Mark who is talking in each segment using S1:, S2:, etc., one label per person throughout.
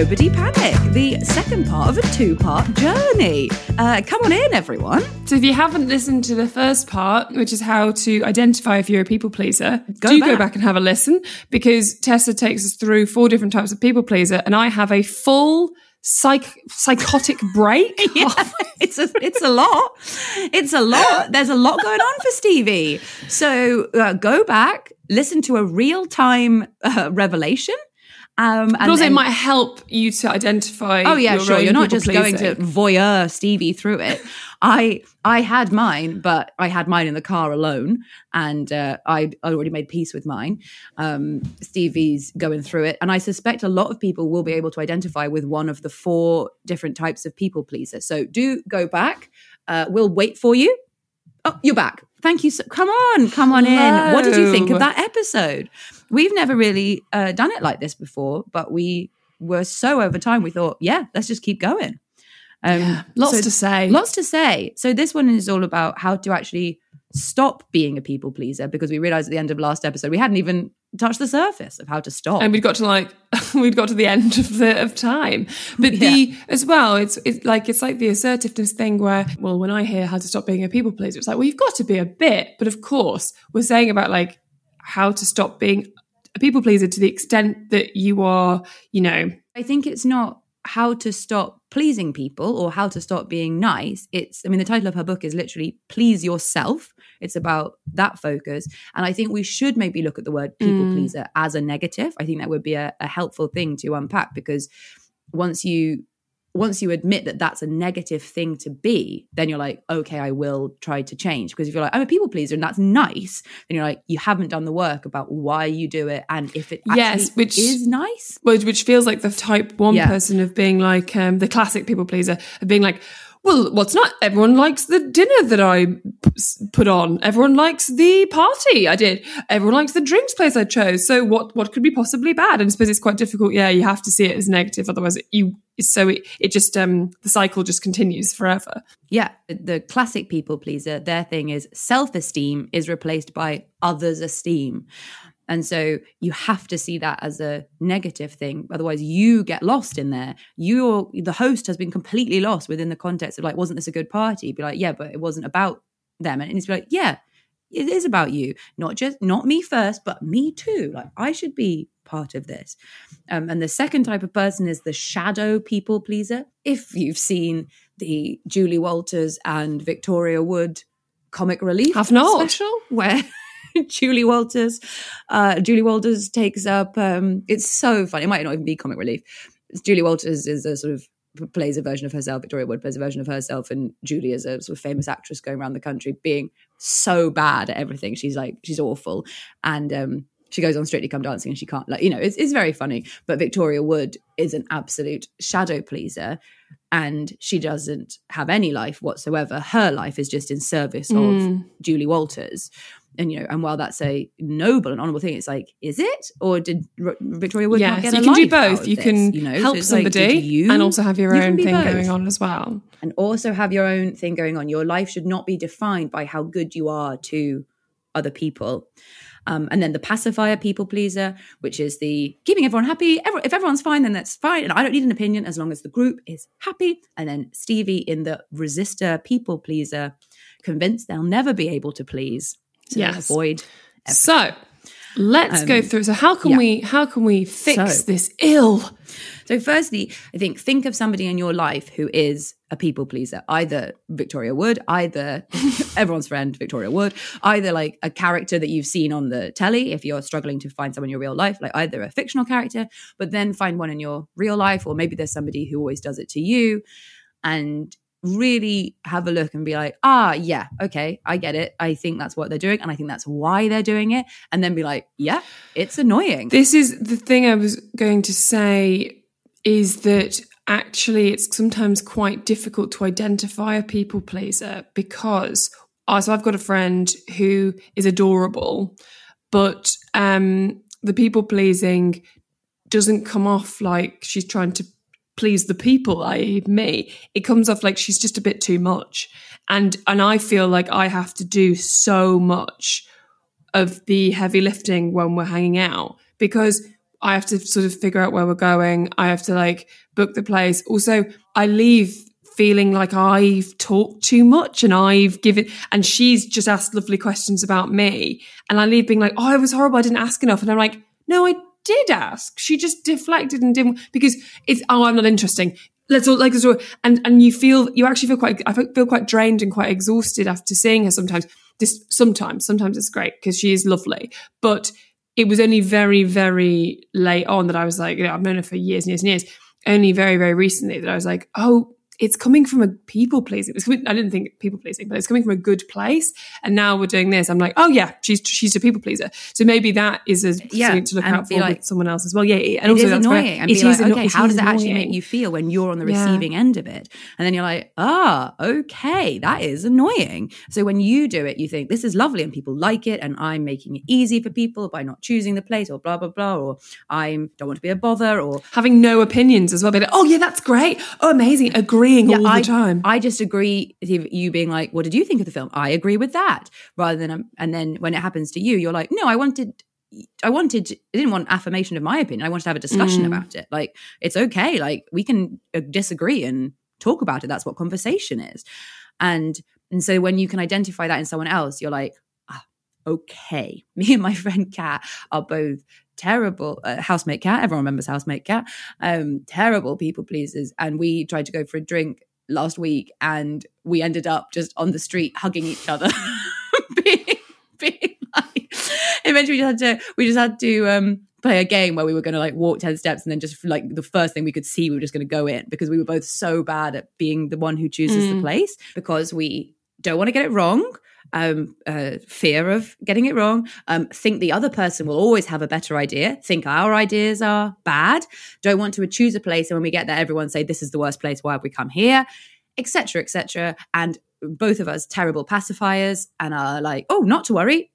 S1: Nobody Panic, the second part of a two part journey. Uh, come on in, everyone.
S2: So if you haven't listened to the first part, which is how to identify if you're a people pleaser,
S1: Go
S2: do
S1: back.
S2: go back and have a listen because Tessa takes us through four different types of people pleaser and I have a full psych psychotic break.
S1: Yeah, it's a it's a lot. It's a lot. There's a lot going on for Stevie. So uh, go back, listen to a real time uh, revelation. Um,
S2: But also, it might help you to identify.
S1: Oh yeah,
S2: your
S1: sure. You're not just going to
S2: pleasing.
S1: voyeur Stevie through it. I I had mine, but I had mine in the car alone, and uh, I I already made peace with mine. Um, Stevie's going through it, and I suspect a lot of people will be able to identify with one of the four different types of people pleaser. So do go back. Uh, we'll wait for you. Oh, you're back. Thank you. So, come on, come on in. What did you think of that episode? We've never really uh, done it like this before, but we were so over time. We thought, yeah, let's just keep going. Um,
S2: Yeah, lots
S1: so-
S2: to say.
S1: Lots to say. So this one is all about how to actually stop being a people pleaser because we realized at the end of last episode we hadn't even touched the surface of how to stop.
S2: and we'd got to like we'd got to the end of the of time but the as well it's it's like it's like the assertiveness thing where well when i hear how to stop being a people pleaser it's like well you've got to be a bit but of course we're saying about like how to stop being a people pleaser to the extent that you are you know
S1: I think it's not how to stop pleasing people or how to stop being nice. It's, I mean, the title of her book is literally Please Yourself. It's about that focus. And I think we should maybe look at the word people
S2: Mm.
S1: pleaser as a negative. I think that would be a, a helpful thing to unpack because once you once you admit that that's a negative thing to be, then you're like, okay, I will try to change. Because if you're like, I'm a people pleaser and that's nice, then you're like, you haven't done the work about why you do it and if it
S2: Yes, which-
S1: is nice.
S2: which which feels like the type one
S1: Yeah.
S2: person of being like um, the classic people pleaser of being like well what's not everyone likes the dinner that I put on. Everyone likes the party i did. Everyone likes the drinks place i chose. So what what could be possibly bad? And i suppose it's quite difficult. Yeah you have to see it as negative. Otherwise it, you so it, it just um the cycle just continues forever.
S1: Yeah, the classic people pleaser, their thing is self esteem is replaced by others' esteem. And so you have to see that as a negative thing. Otherwise, you get lost in there. You're the host has been completely lost within the context of like, wasn't this a good party? Be like, yeah, but it wasn't about them. And it's like, yeah, it is about you. Not just not me first, but me too. Like I should be part of this. Um, and the second type of person is the shadow people pleaser. If you've seen the Julie Walters and Victoria Wood comic relief
S2: Have not.
S1: special, where Julie Walters, uh, Julie Walters takes up. Um, it's so funny. It might not even be comic relief. Julie Walters is a sort of plays a version of herself. Victoria Wood plays a version of herself, and Julie is a sort of famous actress going around the country being so bad at everything. She's like she's awful, and um, she goes on Strictly Come Dancing, and she can't like you know it's it's very funny. But Victoria Wood is an absolute shadow pleaser, and she doesn't have any life whatsoever. Her life is just in service of
S2: Mm.
S1: Julie Walters. And you know, and while that's a noble and honorable thing, it's like, is it, or did R- Victoria Wood not
S2: Yes,
S1: get
S2: you
S1: a
S2: can do both. You
S1: this,
S2: can
S1: you know? So
S2: help
S1: like,
S2: somebody
S1: you-
S2: and also have your
S1: you
S2: own thing
S1: both.
S2: going on as well.
S1: and also have your own thing going on. Your life should not be defined by how good you are to other people. Um, and then the pacifier people pleaser, which is the keeping everyone happy. Every, if everyone's fine, then that's fine. And I don't need an opinion as long as the group is happy. And then Stevie in the resistor people pleaser, convinced they'll never be able to please. So
S2: Yes.
S1: avoid.
S2: So let's go
S1: Um,
S2: through. So how can
S1: yeah.
S2: we how can we fix
S1: So-
S2: this ill?
S1: So, firstly, I think think of somebody in your life who is a people pleaser, either Victoria Wood, either everyone's friend Victoria Wood, either like a character that you've seen on the telly if you're struggling to find someone in your real life, like either a fictional character, but then find one in your real life, or maybe there's somebody who always does it to you, and really have a look and be like, ah, yeah, okay, I get it. I think that's what they're doing, and I think that's why they're doing it, and then be like, yeah, it's annoying.
S2: This is the thing I was going to say is that actually it's sometimes quite difficult to identify a people pleaser because uh, so I've got a friend who is adorable, but um, the people pleasing doesn't come off like she's trying to please the people, i.e., me. It comes off like she's just a bit too much, and and I feel like I have to do so much of the heavy lifting when we're hanging out because I have to sort of figure out where we're going. I have to like book the place. Also, I leave feeling like I've talked too much and I've given, and she's just asked lovely questions about me. And I leave being like, oh, I was horrible. I didn't ask enough. And I'm like, no, I did ask. She just deflected and didn't, because it's, oh, I'm not interesting. Let's all like, all, and, and you feel, you actually feel quite, I feel quite drained and quite exhausted after seeing her sometimes. This, sometimes, sometimes it's great because she is lovely, but it was only very, very late on that I was like, you know, I've known her for years and years and years. Only very, very recently that I was like, oh, it's coming from a people pleasing. Coming, I didn't think people pleasing, but it's coming from a good place. And now we're doing this. I'm like, oh yeah, she's she's a people pleaser. So maybe that is a
S1: Yeah,
S2: something to look out for
S1: like-
S2: with someone else as well. Yeah, yeah. and
S1: It
S2: also
S1: is annoying. And
S2: it
S1: like,
S2: anno-
S1: okay,
S2: it
S1: how does it actually make you feel when you're on the
S2: Yeah.
S1: receiving end of it? And then you're like, ah, okay, that is annoying. So when you do it, you think this is lovely and people like it, and I'm making it easy for people by not choosing the place or blah blah blah, or I don't want to be a bother, or
S2: Having no opinions as well. But oh yeah, that's great. Oh amazing. Agreeing all
S1: I,
S2: the time.
S1: I just agree with you being like, what did you think of the film? I agree with that. Rather than, um, and then when it happens to you, you're like, no, I wanted, I wanted, I didn't want affirmation of my opinion. I wanted to have a discussion
S2: Mm.
S1: about it. Like, it's okay. Like, we can uh, disagree and talk about it. That's what conversation is. And, and so when you can identify that in someone else, you're like, ah, okay. Me and my friend Kat are both terrible uh, housemate cat. Everyone remembers housemate cat. Um terrible people pleasers. And we tried to go for a drink last week and we ended up just on the street hugging each other. Being, being like eventually we just had to we just had to um play a game where we were going to like walk 10 steps and then just like the first thing we could see we were just going to go in because we were both so bad at being the one who chooses the
S2: Mm.
S1: place because we don't want to get it wrong um uh, fear of getting it wrong. Um think the other person will always have a better idea. Think our ideas are bad. Don't want to choose a place and when we get there everyone say this is the worst place. Why have we come here? Etc etc and both of us terrible pacifiers and are like oh not to worry.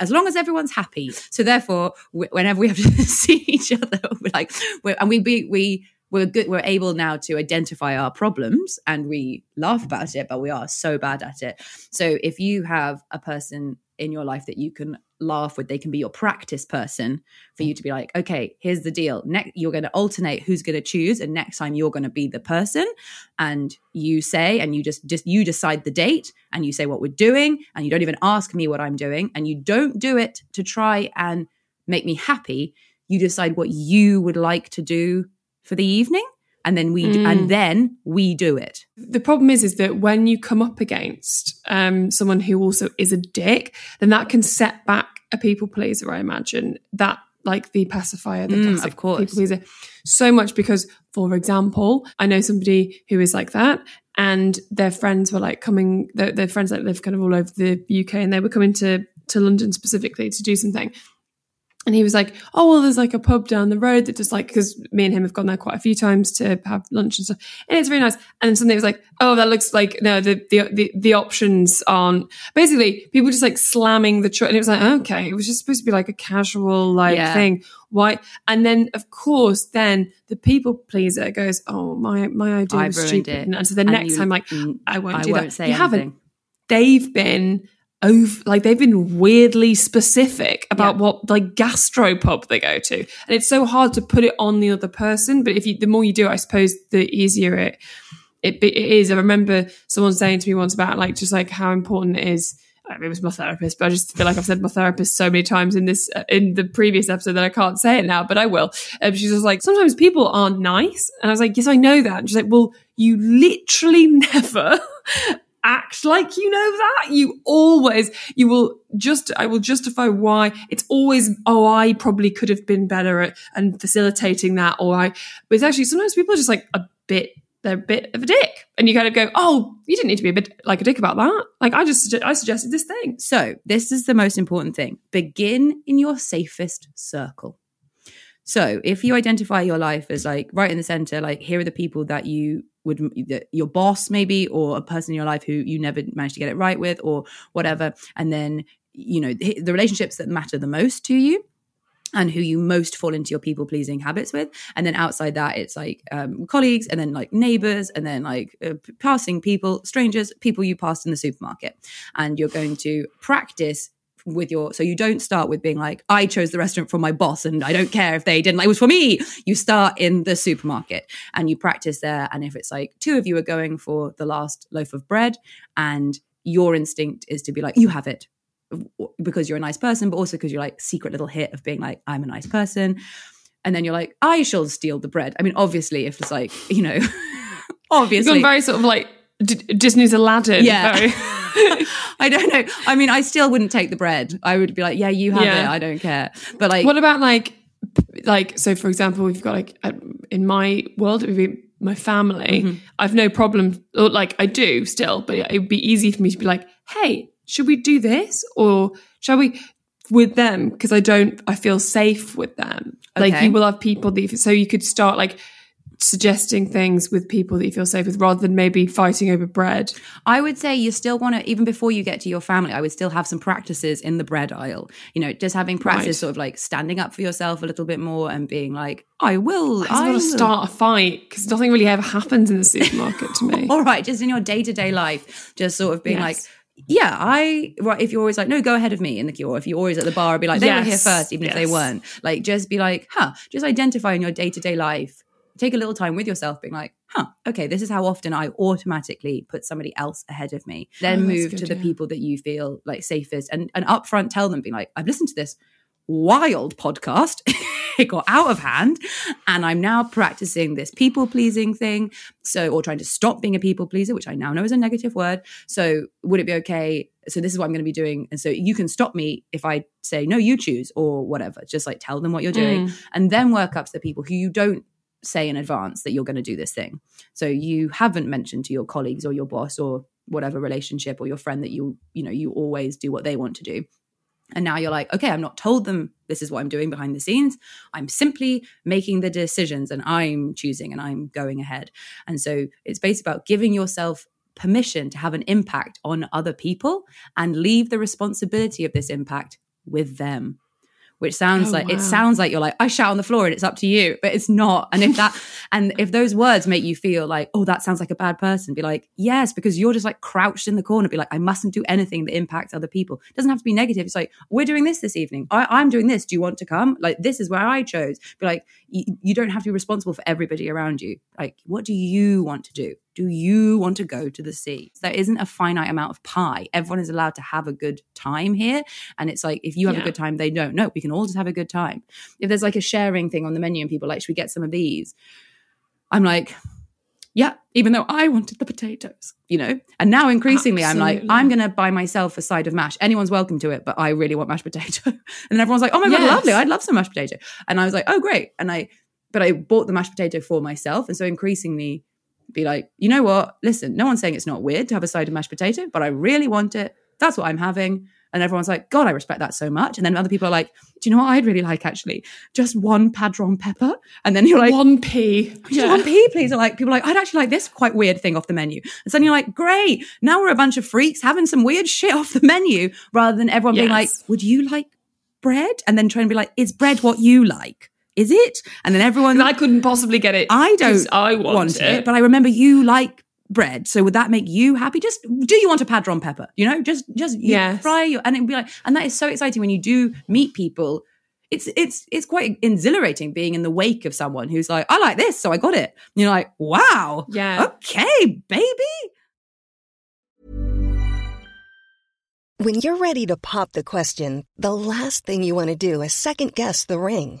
S1: As long as everyone's happy. So therefore whenever we have to see each other we're like we're, and we be we we're good we're able now to identify our problems and we laugh about it but we are so bad at it. So if you have a person in your life that you can laugh with they can be your practice person for you to be like okay here's the deal. Next you're going to alternate who's going to choose and next time you're going to be the person. And you say and you just just you decide the date and you say what we're doing and you don't even ask me what i'm doing and you don't do it to try and make me happy. You decide what you would like to do for the evening and then we do,
S2: Mm.
S1: and then we do it
S2: the problem is is that when you come up against um, someone who also is a dick then that can set back a people pleaser i imagine that like the pacifier the
S1: Mm, of course.
S2: people pleaser so much because for example i know somebody who is like that and their friends were like coming their, their friends that live kind of all over the uk and they were coming to to london specifically to do something and he was like, "Oh well, there's like a pub down the road that just like because me and him have gone there quite a few times to have lunch and stuff, and it's very nice." And then suddenly it was like, "Oh, that looks like no, the the the, the options aren't." Basically, people just like slamming the truck, and it was like, okay, it was just supposed to be like a casual like
S1: Yeah.
S2: thing. Why? And then of course, then the people pleaser goes, "Oh, my my idea
S1: I
S2: was stupid,"
S1: it.
S2: and so the
S1: And
S2: next
S1: you-
S2: time, like,
S1: mm,
S2: I won't
S1: I
S2: do
S1: won't
S2: that.
S1: say
S2: you haven't they've been over like they've been weirdly specific about
S1: Yeah.
S2: what like gastropub they go to and it's so hard to put it on the other person but if you the more you do it, i suppose the easier it it, it is i remember someone saying to me once about like just like how important it is I mean, it was my therapist, but I just feel like I've said my therapist so many times in this uh, in the previous episode that I can't say it now, but I will. Um, she's just like, sometimes people aren't nice, and I was like, yes, I know that. And she's like, well, you literally never act like you know that. You always, you will just, I will justify why it's always, oh, I probably could have been better at and facilitating that, or I, but it's actually sometimes people are just like a bit, they're a bit of a dick, and you kind of go, oh, you didn't need to be a bit like a dick about that. Like I just, I suggested this thing.
S1: So, this is the most important thing. Begin in your safest circle. So, if you identify your life as like right in the center, like here are the people that you would, that your boss maybe, or a person in your life who you never managed to get it right with, or whatever. And then, you know, the relationships that matter the most to you and who you most fall into your people pleasing habits with. And then outside that, it's like um, colleagues and then like neighbors and then like uh, passing people, strangers, people you passed in the supermarket. And you're going to practice with your so you don't start with being like i chose the restaurant for my boss and i don't care if they didn't like it was for me. You start in the supermarket and you practice there. And if it's like two of you are going for the last loaf of bread and your instinct is to be like you have it because you're a nice person but also because you're like secret little hit of being like i'm a nice person. And then you're like i shall steal the bread. I mean obviously if it's like you know obviously
S2: gone very sort of like D- Disney's Aladdin.
S1: Yeah.
S2: very-
S1: I don't know. I mean, I still wouldn't take the bread. I would be like, yeah, you have
S2: Yeah.
S1: it. I don't care. But like,
S2: what about like, like so? For example, we've got like in my world, it would be my family.
S1: Mm-hmm.
S2: I've no problem, or like I do still, but it would be easy for me to be like, hey, should we do this or shall we? With them because I don't, I feel safe with them. Like you will have people that, so you could start like suggesting things with people that you feel safe with, rather than maybe fighting over bread.
S1: I would say you still want to, even before you get to your family, I would still have some practices in the bread aisle. You know, just having practice,
S2: Right.
S1: sort of like standing up for yourself a little bit more and being like, I will. I
S2: to start a fight because nothing really ever happens in the supermarket to me.
S1: All right, just in your day to day life, just sort of being
S2: Yes.
S1: like, yeah, I right. If you're always like, no, go ahead of me in the queue, or if you're always at the bar, and be like, they were here
S2: Yes,
S1: first, even if they weren't. Like, just be like, huh. Just identify in your day to day life. Take a little time with yourself, being like, huh, okay, this is how often I automatically put somebody else ahead of me. Then
S2: Oh,
S1: move
S2: good,
S1: to the
S2: yeah.
S1: people that you feel like safest, and and upfront tell them, being like, I've listened to this wild podcast. it got out of hand. And I'm now practicing this people pleasing thing. So, or trying to stop being a people pleaser, which I now know is a negative word. So, would it be okay? So, this is what I'm going to be doing. And so, you can stop me if I say, no, you choose or whatever. Just like tell them what you're doing mm. and then work up to the people who you don't say in advance that you're going to do this thing. So, you haven't mentioned to your colleagues or your boss or whatever relationship or your friend that you, you know, you always do what they want to do. And now you're like, okay, I'm not told them this is what I'm doing behind the scenes. I'm simply making the decisions and I'm choosing and I'm going ahead. And so it's based about giving yourself permission to have an impact on other people and leave the responsibility of this impact with them. Which sounds
S2: Oh,
S1: like it sounds like you're like, I shout on the floor and it's up to you, but it's not. And if that and if those words make you feel like, oh, that sounds like a bad person, be like, yes, because you're just like crouched in the corner, be like, I mustn't do anything that impacts other people. It doesn't have to be negative. It's like, we're doing this this evening. I, I'm doing this. Do you want to come? Like, this is where I chose. Be like, you, you don't have to be responsible for everybody around you. Like, what do you want to do? Do you want to go to the sea? There isn't a finite amount of pie. Everyone is allowed to have a good time here. And it's like, if you have a good time, they don't. No, we can all just have a good time. If there's like a sharing thing on the menu and people are like, should we get some of these? I'm like, yeah, even though I wanted the potatoes, you know? And now increasingly I'm like, I'm going to buy myself a side of mash. Anyone's welcome to it, but I really want mashed potato. and then everyone's like, oh my God, lovely. I'd love some mashed potato. And I was like, oh, great. And I, but I bought the mashed potato for myself. And so increasingly be like, you know what? Listen, no one's saying it's not weird to have a side of mashed potato, but I really want it. That's what I'm having. And everyone's like, God, I respect that so much. And then other people are like, Do you know what I'd really like actually? Just one padron pepper. And then you're like,
S2: one p.
S1: just one p, please. Like people are like, I'd actually like this quite weird thing off the menu. And then you're like, Great, now we're a bunch of freaks having some weird shit off the menu, rather than everyone being like, Would you like bread? And then trying to be like, Is bread what you like? Is it? And then everyone
S2: And I couldn't possibly get it.
S1: I don't
S2: I want,
S1: want it. but I remember you like bread. So would that make you happy? Just do you want a padron pepper? You know, just just you
S2: Yes.
S1: fry your and it'd be like, and that is so exciting when you do meet people. It's it's it's quite exhilarating being in the wake of someone who's like, I like this, so I got it. And you're like, wow,
S2: Yeah.
S1: okay, baby.
S3: When you're ready to pop the question, the last thing you want to do is second guess the ring.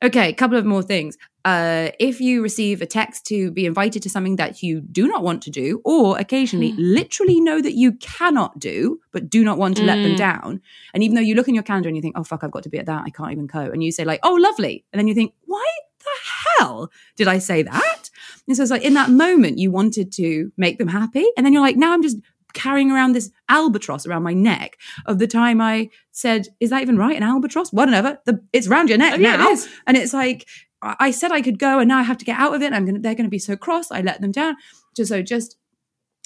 S1: Okay, a couple of more things. Uh, if you receive a text to be invited to something that you do not want to do, or occasionally literally know that you cannot do, but do not want to let them down, and even though you look in your calendar and you think, oh, fuck, I've got to be at that, I can't even go, and you say, like, oh, lovely. And then you think, why the hell did I say that? And so it's like in that moment, you wanted to make them happy. And then you're like, now I'm just carrying around this albatross around my neck of the time I said, is that even right? An albatross? Whatever. The, it's around your neck
S2: Oh, yeah,
S1: now.
S2: it is.
S1: And it's like, I said I could go and now I have to get out of it. And I'm gonna, they're going to be so cross. I let them down. Just so just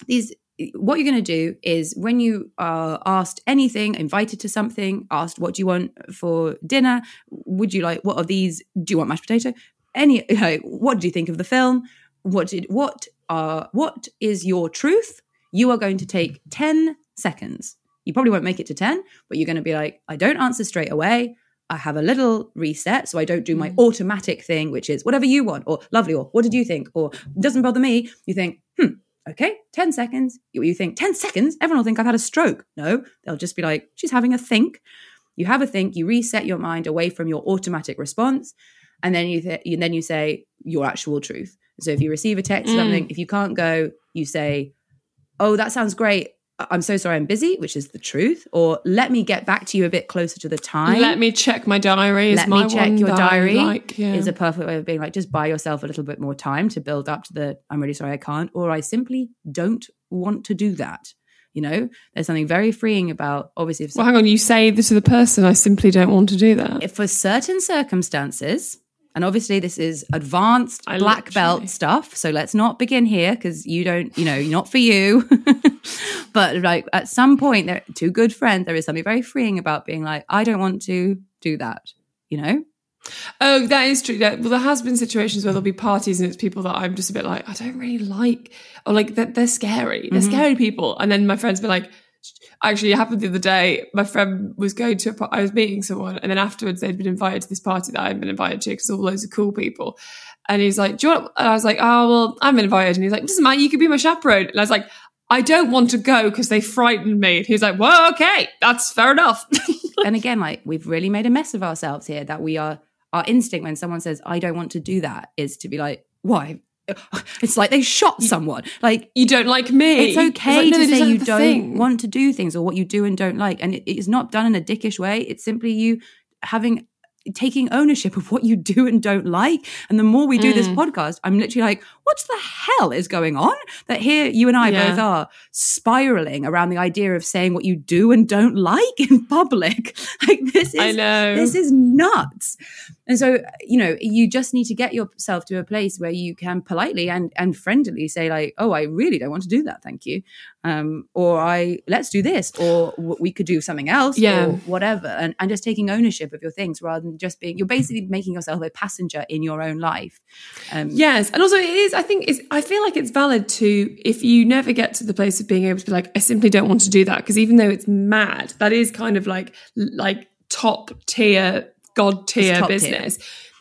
S1: these, what you're going to do is when you are asked anything, invited to something, asked, what do you want for dinner? Would you like, what are these? Do you want mashed potato? Any, like, what do you think of the film? What did, what are, what is your truth? You are going to take 10 seconds. You probably won't make it to 10, but you're going to be like, I don't answer straight away. I have a little reset, so I don't do my automatic thing, which is whatever you want, or lovely, or what did you think, or doesn't bother me. You think, hmm, okay, 10 seconds. You, you think, 10 seconds? Everyone will think I've had a stroke. No, they'll just be like, she's having a think. You have a think, you reset your mind away from your automatic response, and then you, th- you then you say your actual truth. So if you receive a text or something, if you can't go, you say, oh, that sounds great. I'm so sorry, I'm busy, which is the truth. Or let me get back to you a bit closer to the time.
S2: Let me check my diary. Is
S1: Let
S2: my
S1: me check
S2: one
S1: your diary.
S2: Like, yeah.
S1: Is a perfect way of being like, just buy yourself a little bit more time to build up to the, I'm really sorry, I can't. Or I simply don't want to do that. You know, there's something very freeing about, obviously, if
S2: well, hang on. You say this to the person. I simply don't want to do that.
S1: if for certain circumstances, and obviously this is advanced
S2: I
S1: black
S2: literally-
S1: belt stuff, so let's not begin here because you don't, you know, not for you. but like at some point, they're two good friends. There is something very freeing about being like, I don't want to do that. You know,
S2: Oh, that is true. Well, there has been situations where there'll be parties and it's people that I'm just a bit like, I don't really like, or like they're, they're scary. They're
S1: Mm-hmm.
S2: scary people. And then my friends be like, actually, it happened the other day. My friend was going to, a, par- I was meeting someone, and then afterwards they'd been invited to this party that I hadn't been invited to because all loads of cool people. And he's like, Do you want? And I was like, Oh, well, I'm invited. And he's like, Doesn't matter. You could be my chaperone. And I was like, I don't want to go because they frightened me. And he's like, Well, okay, that's fair enough.
S1: and again, like we've really made a mess of ourselves here that we are our instinct when someone says, I don't want to do that is to be like, why? it's like they shot someone. Like
S2: You don't like me.
S1: it's okay
S2: like, no,
S1: to say you don't
S2: thing.
S1: want to do things or what you do and don't like, and it, it's not done in a dickish way. It's simply you having taking ownership of what you do and don't like. And the more we do
S2: Mm.
S1: this podcast, I'm literally like, what the hell is going on? That here you and I
S2: Yeah.
S1: both are spiraling around the idea of saying what you do and don't like in public. Like this is
S2: I know.
S1: this is nuts. And so, you know, you just need to get yourself to a place where you can politely and and friendly say like, "Oh, I really don't want to do that, thank you," um, or "I let's do this," or "We could do something else,"
S2: Yeah.
S1: or whatever, and and just taking ownership of your things rather than just being. You're basically making yourself a passenger in your own life. Um,
S2: Yes, and also it is. I think it's. I feel like it's valid to if you never get to the place of being able to be like, I simply don't want to do that because even though it's mad, that is kind of like like top tier, god tier business.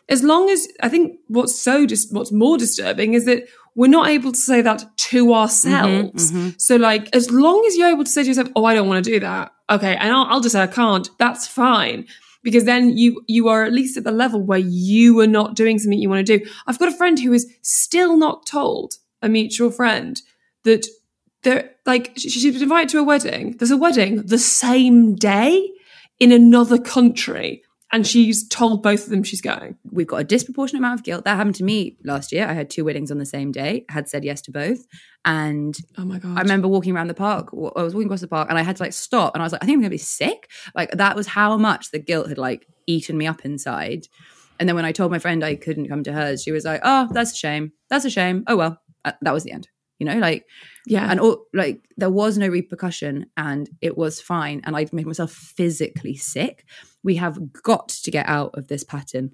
S2: As long as I think what's so just what's more disturbing is that we're not able to say that to ourselves. So like, as long as you're able to say to yourself, "Oh, I don't want to do that," okay, and I'll, I'll just say I can't. That's fine because then you you are at least at the level where you are not doing something you want to do. I've got a friend who is still not told a mutual friend that they're like she- she's been invited to a wedding. There's a wedding the same day in another country, and she's told both of them she's going.
S1: we've got a disproportionate amount of guilt. That happened to me last year. I had two weddings on the same day. Had said yes to both, and
S2: Oh my god!
S1: I remember walking around the park. I was walking across the park, and I had to like stop, and I was like, I think I'm gonna be sick. Like that was how much the guilt had like eaten me up inside. And then when I told my friend I couldn't come to hers, she was like, "Oh, that's a shame. That's a shame. Oh well, uh, that was the end." You know, like
S2: yeah,
S1: and all, like there was no repercussion and it was fine. And i'd made myself physically sick. We have got to get out of this pattern.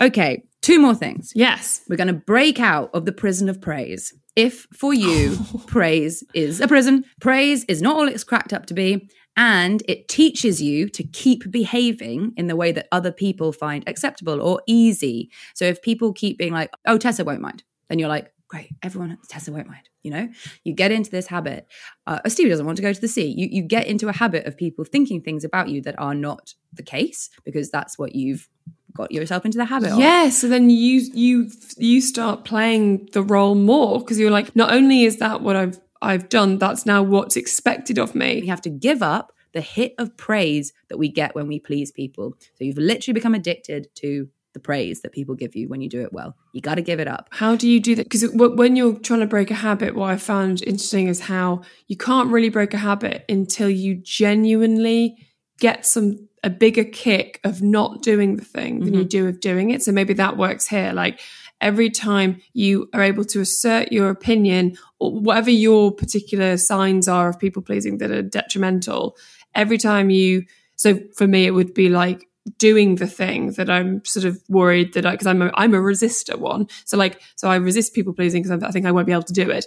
S1: Okay two more things.
S2: Yes,
S1: we're going to break out of the prison of praise. If for you praise is a prison praise is not all it's cracked up to be and it teaches you to keep behaving in the way that other people find acceptable or easy. So if people keep being like oh tessa won't mind then you're like great everyone tessa won't mind you know you get into this habit uh, stevie doesn't want to go to the sea you, you get into a habit of people thinking things about you that are not the case because that's what you've got yourself into the habit of
S2: Yeah, so then you you you start playing the role more because you're like, not only is that what I've I've done, that's now what's expected of me.
S1: we have to give up the hit of praise that we get when we please people. So you've literally become addicted to the praise that people give you when you do it well. You got to give it up.
S2: How do you do that? Because when you're trying to break a habit, what I found interesting is how you can't really break a habit until you genuinely get some a bigger kick of not doing the thing than you mm-hmm. do of doing it. So maybe that works here. Like every time you are able to assert your opinion or whatever your particular signs are of people pleasing that are detrimental, every time you so for me it would be like doing the thing that I'm sort of worried that I because I'm a, I'm a resistor one. So like so I resist people pleasing because I think I won't be able to do it.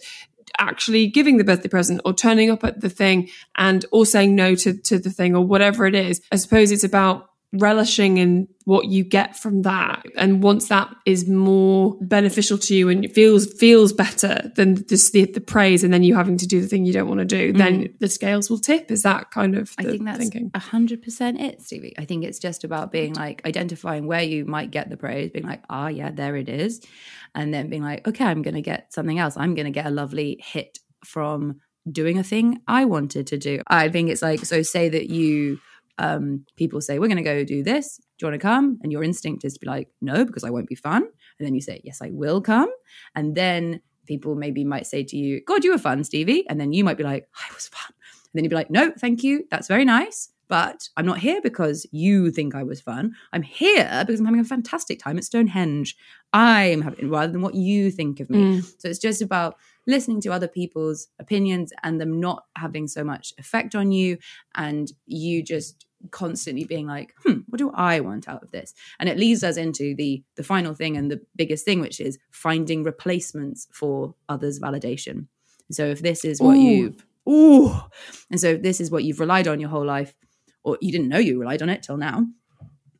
S2: Actually giving the birthday present or turning up at the thing and or saying no to to the thing or whatever it is. I suppose it's about relishing in what you get from that and once that is more beneficial to you and it feels feels better than just the, the praise and then you having to do the thing you don't want to do then the scales will tip is that kind of
S1: I think that's
S2: thinking
S1: a hundred percent it, Stevie. I think it's just about being like identifying where you might get the praise, being like, ah, yeah, there it is, and then being like, okay, I'm going to get something else. I'm going to get a lovely hit from doing a thing I wanted to do. I think it's like, so say that you, um, people say, we're going to go do this. Do you want to come? And your instinct is to be like, no, because I won't be fun. And then you say, yes, I will come. And then people maybe might say to you, God, you were fun, Stevie. And then you might be like, I was fun. And then you'd be like, no, thank you. That's very nice. But I'm not here because you think I was fun. I'm here because I'm having a fantastic time at Stonehenge. I'm having rather than what you think of me. So it's just about listening to other people's opinions and them not having so much effect on you and you just constantly being like hmm what do i want out of this and it leads us into the the final thing and the biggest thing which is finding replacements for others validation so if this is what
S2: Ooh.
S1: you've ooh and so if this is what you've relied on your whole life or you didn't know you relied on it till now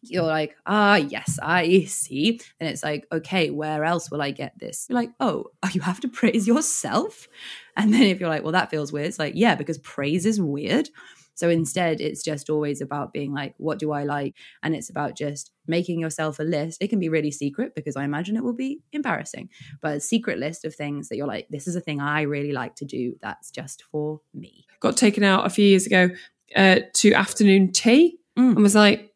S1: you're like, ah, yes, I see. And it's like, okay, where else will I get this? You're like, oh, you have to praise yourself. And then if you're like, well, that feels weird, it's like, yeah, because praise is weird. So instead, it's just always about being like, what do I like? And it's about just making yourself a list. It can be really secret because I imagine it will be embarrassing, but a secret list of things that you're like, this is a thing I really like to do. That's just for me.
S2: Got taken out a few years ago uh, to afternoon tea
S1: Mm.
S2: and was like,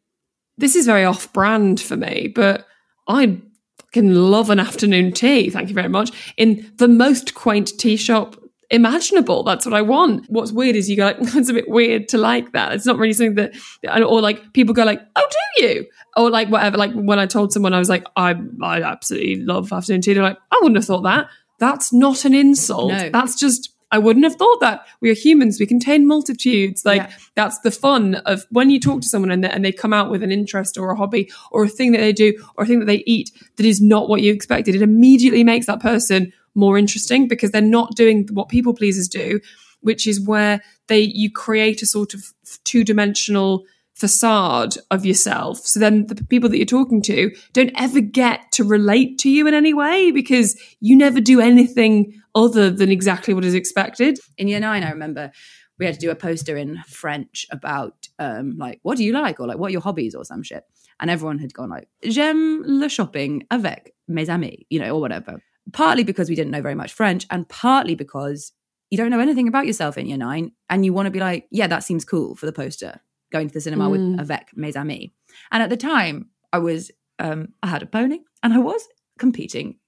S2: this is very off brand for me, but I fucking love an afternoon tea. Thank you very much. In the most quaint tea shop imaginable. That's what I want. What's weird is you go like, it's a bit weird to like that. It's not really something that, or like people go like, oh, do you? Or like whatever. Like when I told someone I was like, I, I absolutely love afternoon tea. They're like, I wouldn't have thought that. That's not an insult.
S1: No.
S2: That's just, I wouldn't have thought that. We are humans. We contain multitudes. Like
S1: Yeah.
S2: that's the fun of when you talk to someone and they, and they come out with an interest or a hobby or a thing that they do or a thing that they eat that is not what you expected. It immediately makes that person more interesting because they're not doing what people pleasers do, which is where they you create a sort of two dimensional facade of yourself. So then the people that you're talking to don't ever get to relate to you in any way because you never do anything other than exactly what is expected.
S1: in year nine, I remember we had to do a poster in French about um, like what do you like or like what are your hobbies or some shit. And everyone had gone like j'aime le shopping avec mes amis, you know, or whatever. Partly because we didn't know very much French, and partly because you don't know anything about yourself in year nine, and you want to be like, yeah, that seems cool for the poster going to the cinema with avec mes amis. And at the time, I was um, I had a pony, and I was competing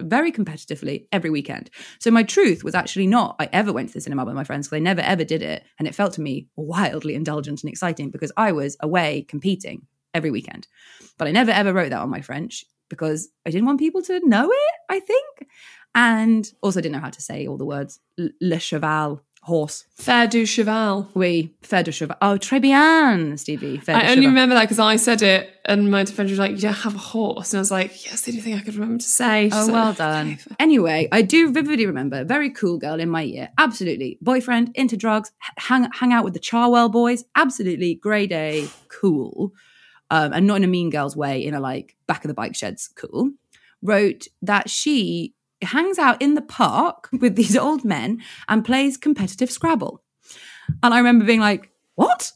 S1: very competitively every weekend. So my truth was actually not I ever went to the cinema with my friends because I never ever did it. And it felt to me wildly indulgent and exciting because I was away competing every weekend. But I never ever wrote that on my French because I didn't want people to know it, I think. And also didn't know how to say all the words. Le cheval, horse.
S2: Faire du cheval.
S1: Oui, faire du cheval. Oh, très bien, Stevie. Faire de
S2: I only
S1: cheval.
S2: remember that because I said it, and my defender was like, "You don't have a horse," and I was like, "Yes, the only thing I could remember to say."
S1: Oh,
S2: So-
S1: well done. Anyway, I do vividly remember very cool girl in my year. Absolutely. Boyfriend, into drugs, hang, hang out with the Charwell boys. Absolutely grade A, cool. Um, and not in a mean girl's way, in a like back of the bike sheds, cool. Wrote that she hangs out in the park with these old men and plays competitive Scrabble. And I remember being like, what?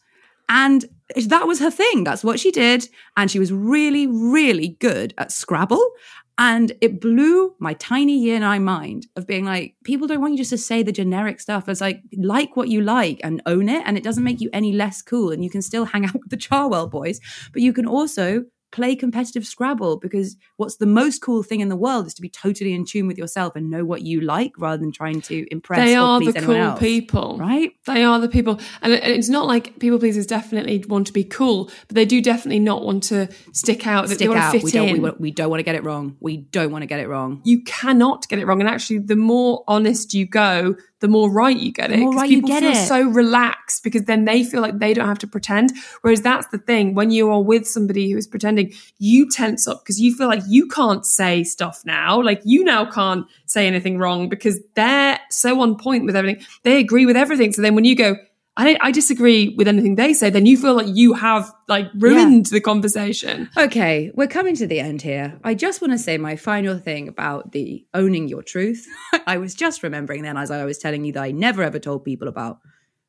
S1: And that was her thing. That's what she did. And she was really, really good at Scrabble. And it blew my tiny year nine mind of being like, people don't want you just to say the generic stuff. It's like, like what you like and own it. And it doesn't make you any less cool. And you can still hang out with the Charwell boys, but you can also play competitive Scrabble because what's the most cool thing in the world is to be totally in tune with yourself and know what you like rather than trying to impress
S2: They are the cool
S1: else.
S2: people,
S1: Right?
S2: They are the people, and it's not like people pleasers definitely want to be cool, but they do definitely not want to stick out. They
S1: Stick
S2: want
S1: out.
S2: to fit
S1: We don't,
S2: in.
S1: we, we don't want to get it wrong. We don't want to get it wrong.
S2: you cannot get it wrong. And actually, the more honest you go, the more right you get
S1: The
S2: it.
S1: more
S2: 'Cause
S1: right you
S2: people feel
S1: it.
S2: so relaxed because then they feel like they don't have to pretend. Whereas that's the thing when you are with somebody who is pretending, you tense up because you feel like you can't say stuff now. Like you now can't say anything wrong because they're so on point with everything. They agree with everything. So then when you go, I, I disagree with anything they say, then you feel like you have like ruined the conversation.
S1: Okay, we're coming to the end here. I just want to say my final thing about the owning your truth. I was just remembering then, as I was telling you, that I never ever told people about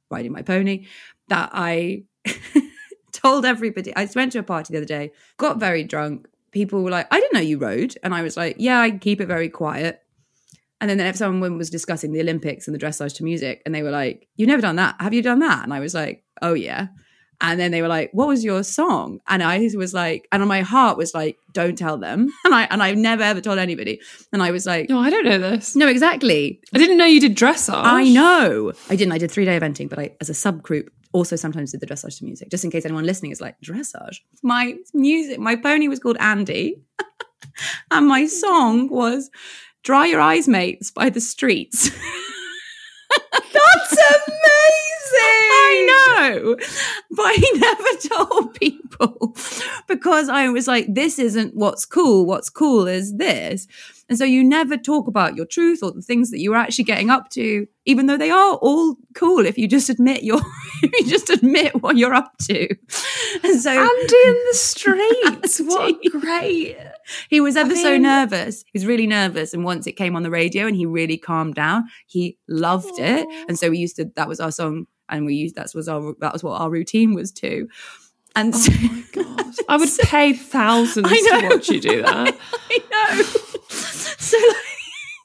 S1: riding my pony, that I told everybody. I went to a party the other day, got very drunk. People were like, I didn't know you rode. And I was like, yeah, I keep it very quiet. And then, if someone was discussing the Olympics and the dressage to music, and they were like, You've never done that. Have you done that? And I was like, Oh, yeah. And then they were like, "What was your song?" And I was like, and my heart was like, "Don't tell them." And I and I've never ever told anybody. And I was like,
S2: No, I don't know this.
S1: "No, exactly.
S2: I didn't know you did dressage.
S1: I know. I didn't. I did three day eventing, but I, as a subgroup, also sometimes did the dressage to music, just in case anyone listening is like dressage. My music, my pony was called Andy, and my song was "Dry Your Eyes, Mates" by the Streets.
S2: That's amazing.
S1: I know, but I never told people because I was like, this isn't what's cool. What's cool is this. And so you never talk about your truth or the things that you're actually getting up to, even though they are all cool if you just admit you're, if you just admit what you're up to. And so
S2: Andy in the streets. what great.
S1: he was ever so
S2: mean-
S1: nervous. He was really nervous. And once it came on the radio and he really calmed down, he loved it. And so we used to, that was our song and we used that was our that was what our routine was too. And oh so,
S2: God, I would pay thousands to watch you do that.
S1: I know. So,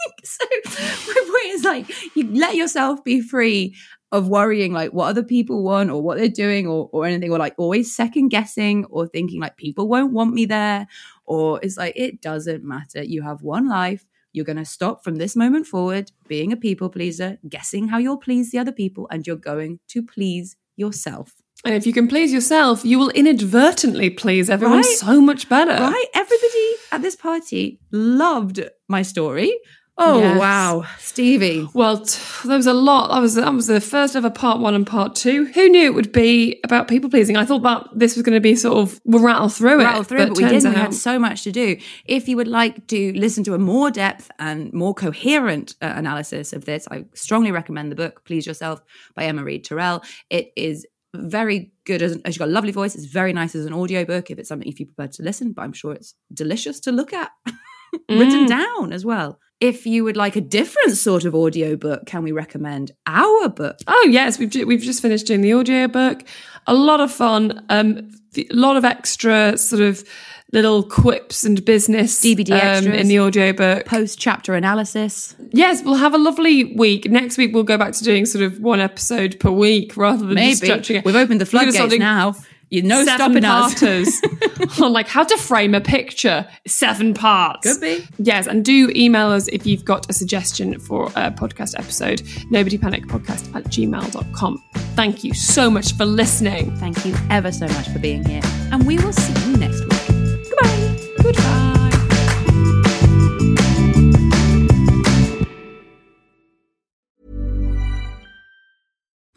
S1: like, so my point is like, you let yourself be free of worrying like what other people want or what they're doing or, or anything, or like always second guessing or thinking like people won't want me there. Or it's like, it doesn't matter. You have one life. You're going to stop from this moment forward being a people pleaser, guessing how you'll please the other people, and you're going to please yourself.
S2: And if you can please yourself, you will inadvertently please everyone
S1: Right?
S2: so much better.
S1: Right? Everybody at this party loved my story. Oh
S2: Yes.
S1: wow, Stevie.
S2: Well, t- there was a lot. That was that was the first ever part one and part two. Who knew it would be about people pleasing? I thought that this was going to be sort of we'll rattle through
S1: rattle
S2: it,
S1: through, but, we didn't. We had so much to do. If you would like to listen to a more depth and more coherent uh, analysis of this, I strongly recommend the book "Please Yourself" by Emma Reed Turrell. It is very good as, as you've got a lovely voice. It's very nice as an audiobook if it's something if you prefer to listen, but I'm sure it's delicious to look at. Written
S2: Mm.
S1: down as well. If you would like a different sort of audiobook, can we recommend our book?
S2: Oh yes, we've ju- we've just finished doing the audio book. A lot of fun. Um, a lot of extra sort of little quips and business
S1: DVD
S2: um, in the audio book.
S1: Post chapter analysis.
S2: Yes, we'll have a lovely week. Next week we'll go back to doing sort of one episode per week rather than just
S1: Maybe. We've opened the floodgates now. You know
S2: seven
S1: stopping us.
S2: parters on like how to frame a picture. Seven parts.
S1: Could be.
S2: Yes, and do email us if you've got a suggestion for a podcast episode. Nobody panic podcast at gmail.com. Thank you so much for listening.
S1: Thank you ever so much for being here. And we will see you next week. Goodbye.
S2: Goodbye.